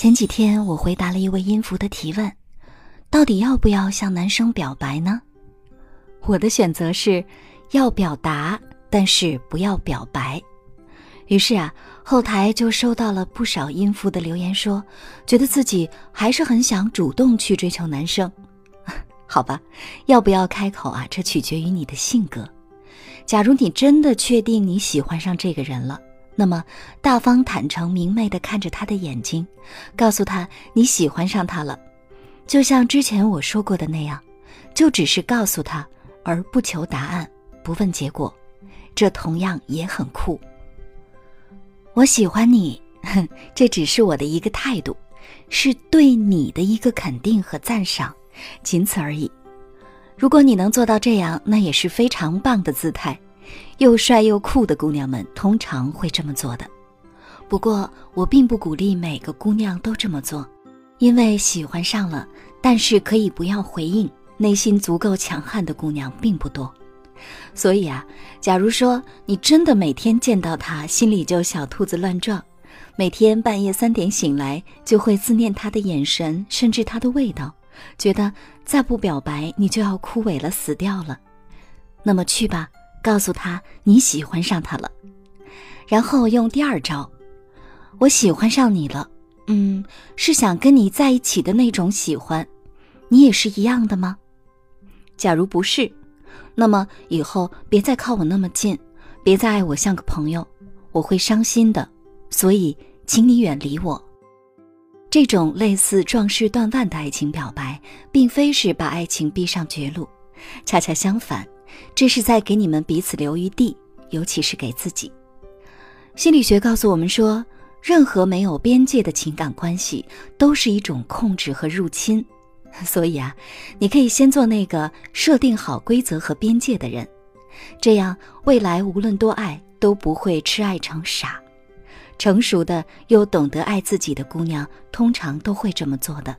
前几天我回答了一位音符的提问，到底要不要向男生表白呢？我的选择是，要表达，但是不要表白。于是啊，后台就收到了不少音符的留言，说觉得自己还是很想主动去追求男生。好吧，要不要开口啊？这取决于你的性格。假如你真的确定你喜欢上这个人了。那么，大方、坦诚、明媚地看着他的眼睛，告诉他你喜欢上他了，就像之前我说过的那样，就只是告诉他，而不求答案，不问结果，这同样也很酷。我喜欢你，哼 这只是我的一个态度，是对你的一个肯定和赞赏，仅此而已。如果你能做到这样，那也是非常棒的姿态。又帅又酷的姑娘们通常会这么做的，不过我并不鼓励每个姑娘都这么做，因为喜欢上了，但是可以不要回应，内心足够强悍的姑娘并不多。所以啊，假如说你真的每天见到他心里就小兔子乱撞，每天半夜三点醒来就会思念他的眼神，甚至他的味道，觉得再不表白你就要枯萎了死掉了，那么去吧。告诉他你喜欢上他了，然后用第二招，我喜欢上你了，嗯，是想跟你在一起的那种喜欢，你也是一样的吗？假如不是，那么以后别再靠我那么近，别再爱我像个朋友，我会伤心的，所以请你远离我。这种类似壮士断腕的爱情表白，并非是把爱情逼上绝路，恰恰相反。这是在给你们彼此留余地，尤其是给自己。心理学告诉我们说，任何没有边界的情感关系都是一种控制和入侵。所以啊，你可以先做那个设定好规则和边界的人，这样未来无论多爱都不会痴爱成傻。成熟的又懂得爱自己的姑娘，通常都会这么做的。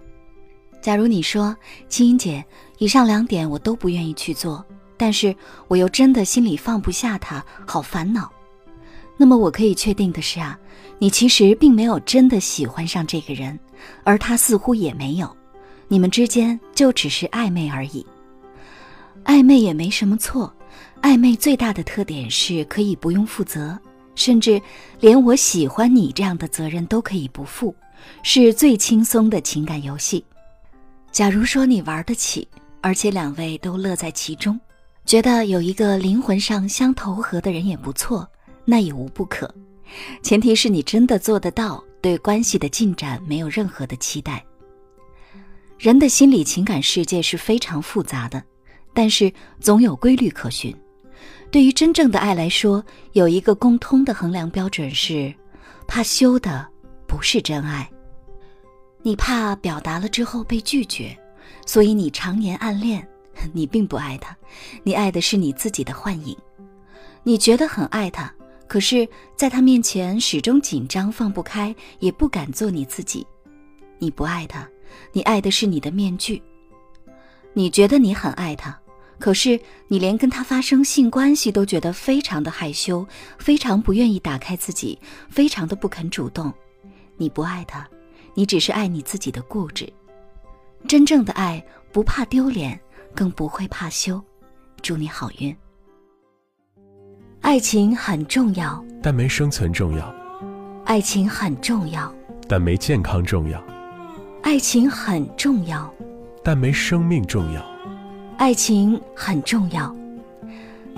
假如你说青音姐，以上两点我都不愿意去做。但是我又真的心里放不下他，好烦恼。那么我可以确定的是啊，你其实并没有真的喜欢上这个人，而他似乎也没有，你们之间就只是暧昧而已。暧昧也没什么错，暧昧最大的特点是可以不用负责，甚至连我喜欢你这样的责任都可以不负，是最轻松的情感游戏。假如说你玩得起，而且两位都乐在其中。觉得有一个灵魂上相投合的人也不错，那也无不可，前提是你真的做得到，对关系的进展没有任何的期待。人的心理情感世界是非常复杂的，但是总有规律可循。对于真正的爱来说，有一个共通的衡量标准是：怕羞的不是真爱，你怕表达了之后被拒绝，所以你常年暗恋。你并不爱他，你爱的是你自己的幻影。你觉得很爱他，可是在他面前始终紧张，放不开，也不敢做你自己。你不爱他，你爱的是你的面具。你觉得你很爱他，可是你连跟他发生性关系都觉得非常的害羞，非常不愿意打开自己，非常的不肯主动。你不爱他，你只是爱你自己的固执。真正的爱不怕丢脸。更不会怕羞，祝你好运。爱情很重要，但没生存重要；爱情很重要，但没健康重要；爱情很重要，但没生命重要；爱情很重要，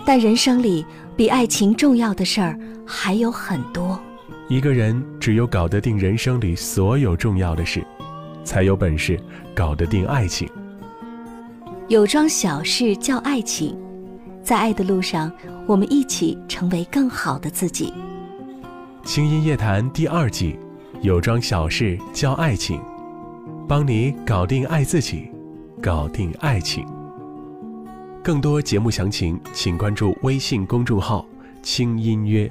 但人生里比爱情重要的事儿还有很多。一个人只有搞得定人生里所有重要的事，才有本事搞得定爱情。有桩小事叫爱情，在爱的路上，我们一起成为更好的自己。轻音夜谈第二季，有桩小事叫爱情，帮你搞定爱自己，搞定爱情。更多节目详情，请关注微信公众号“轻音乐”。